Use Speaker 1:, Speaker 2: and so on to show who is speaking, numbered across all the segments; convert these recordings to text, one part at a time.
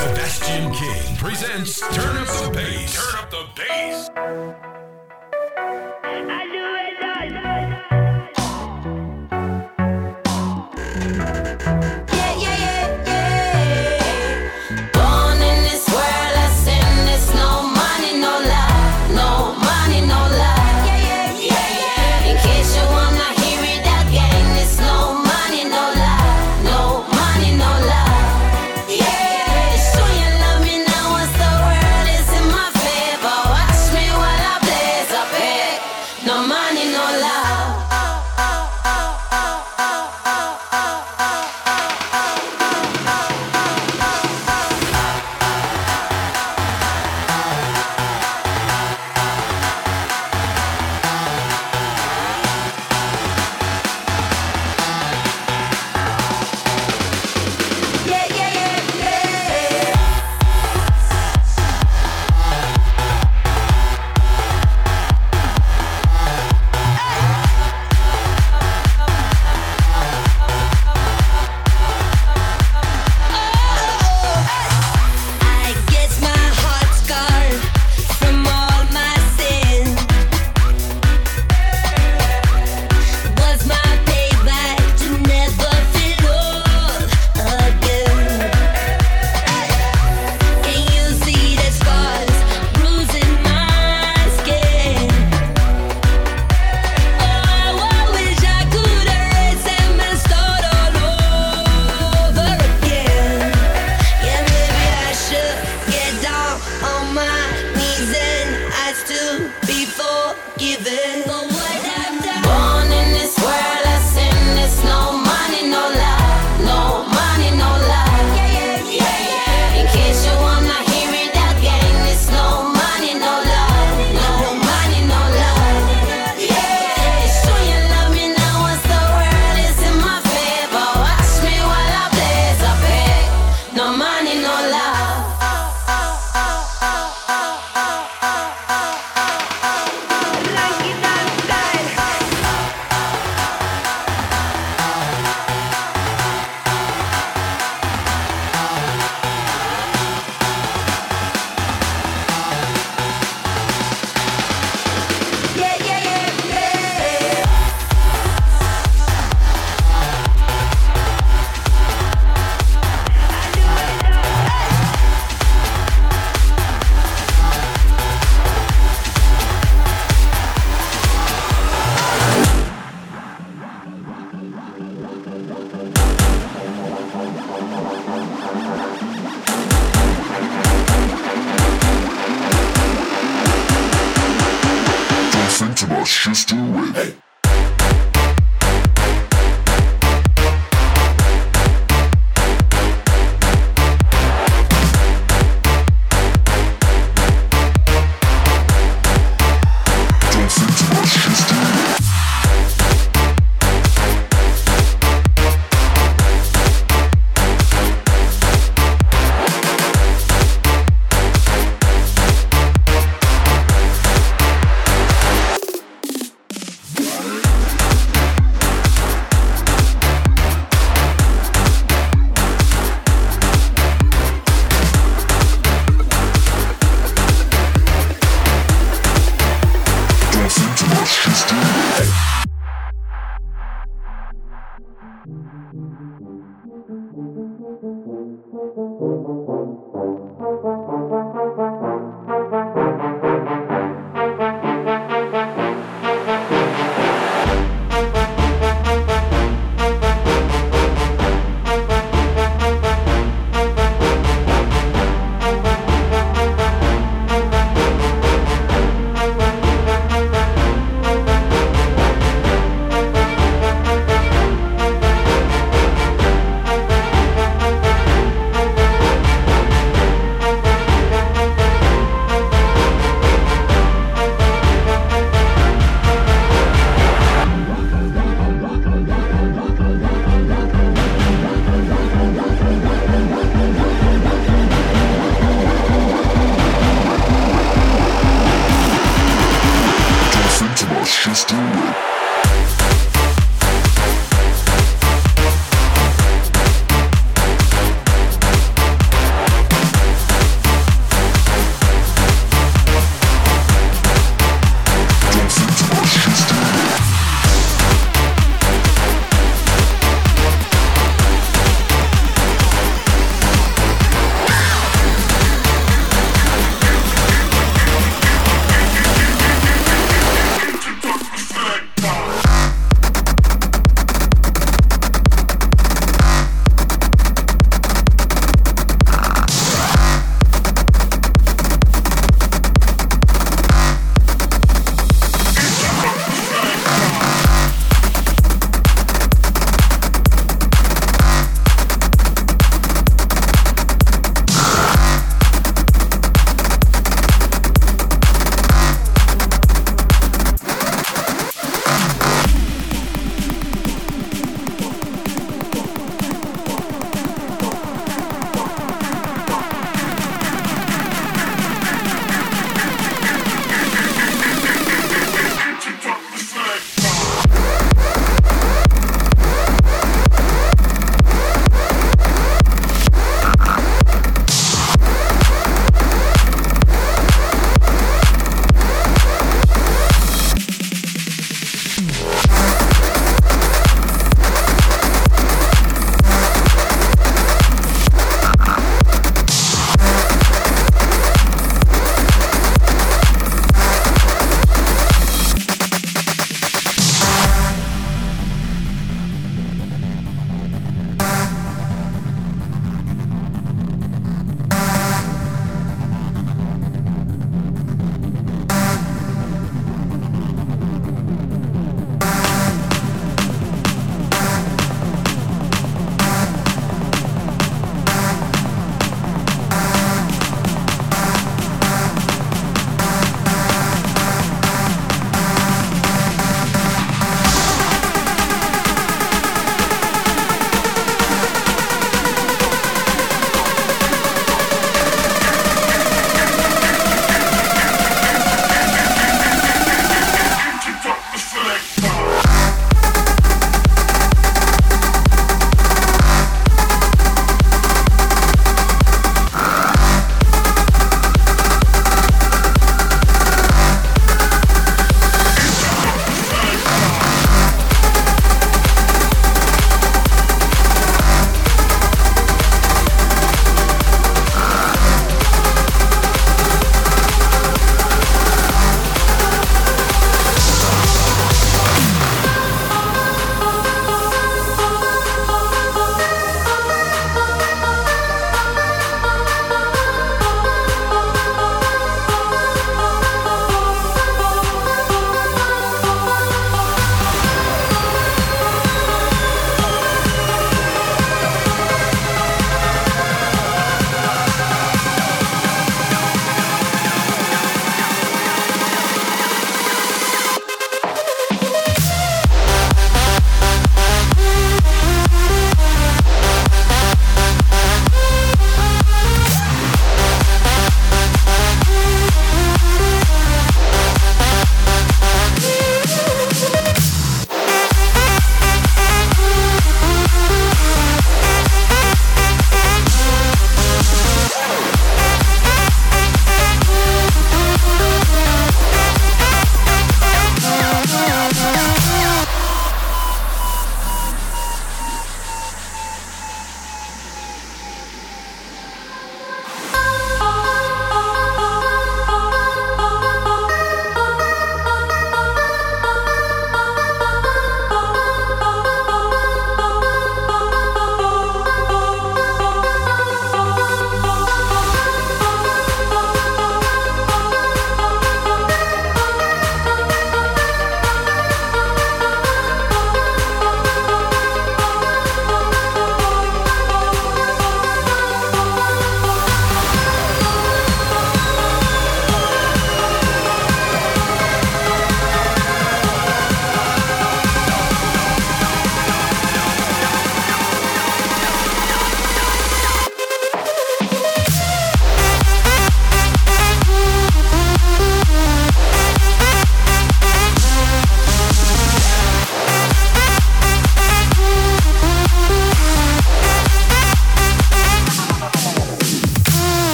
Speaker 1: Sebastian King presents Turn Up the Bass. Turn Up the Bass.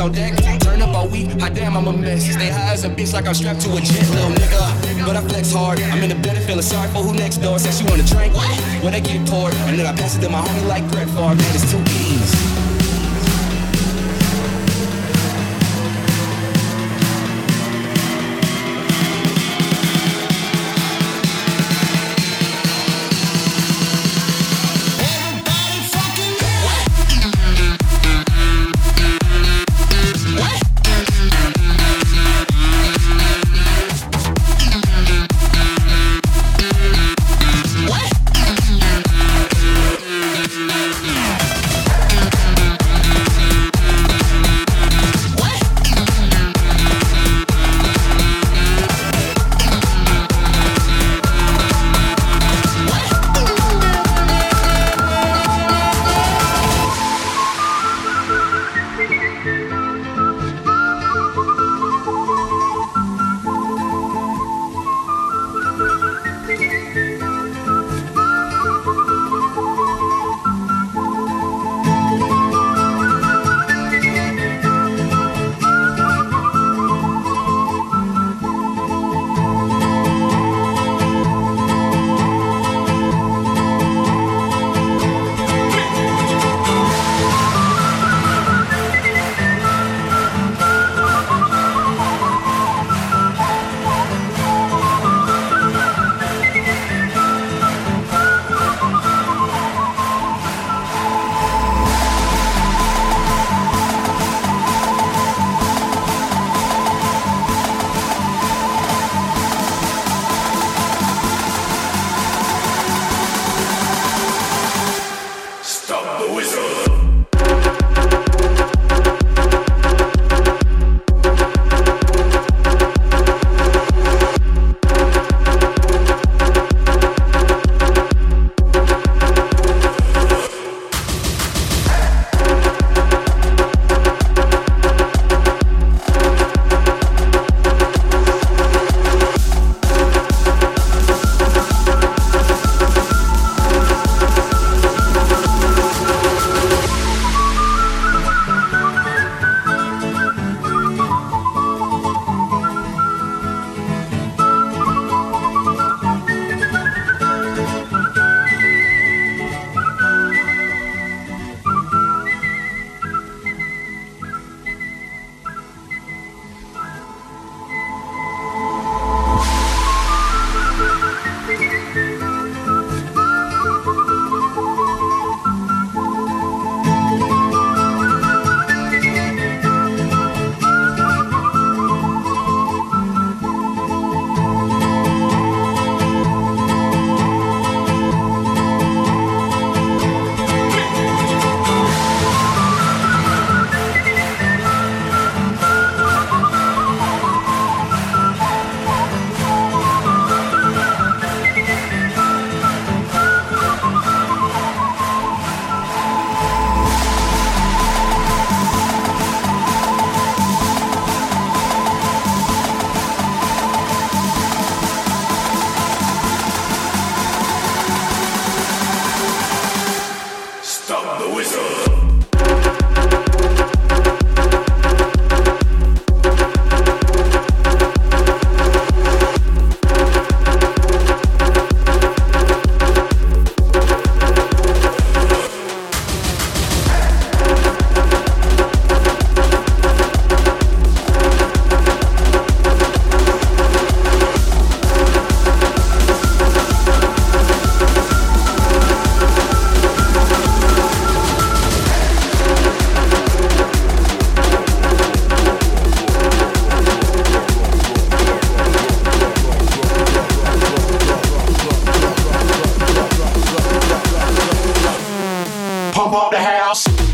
Speaker 2: on
Speaker 3: deck. Turn up all week, I damn, I'm a mess. Stay high as a bitch like I'm strapped to pump up the
Speaker 4: house.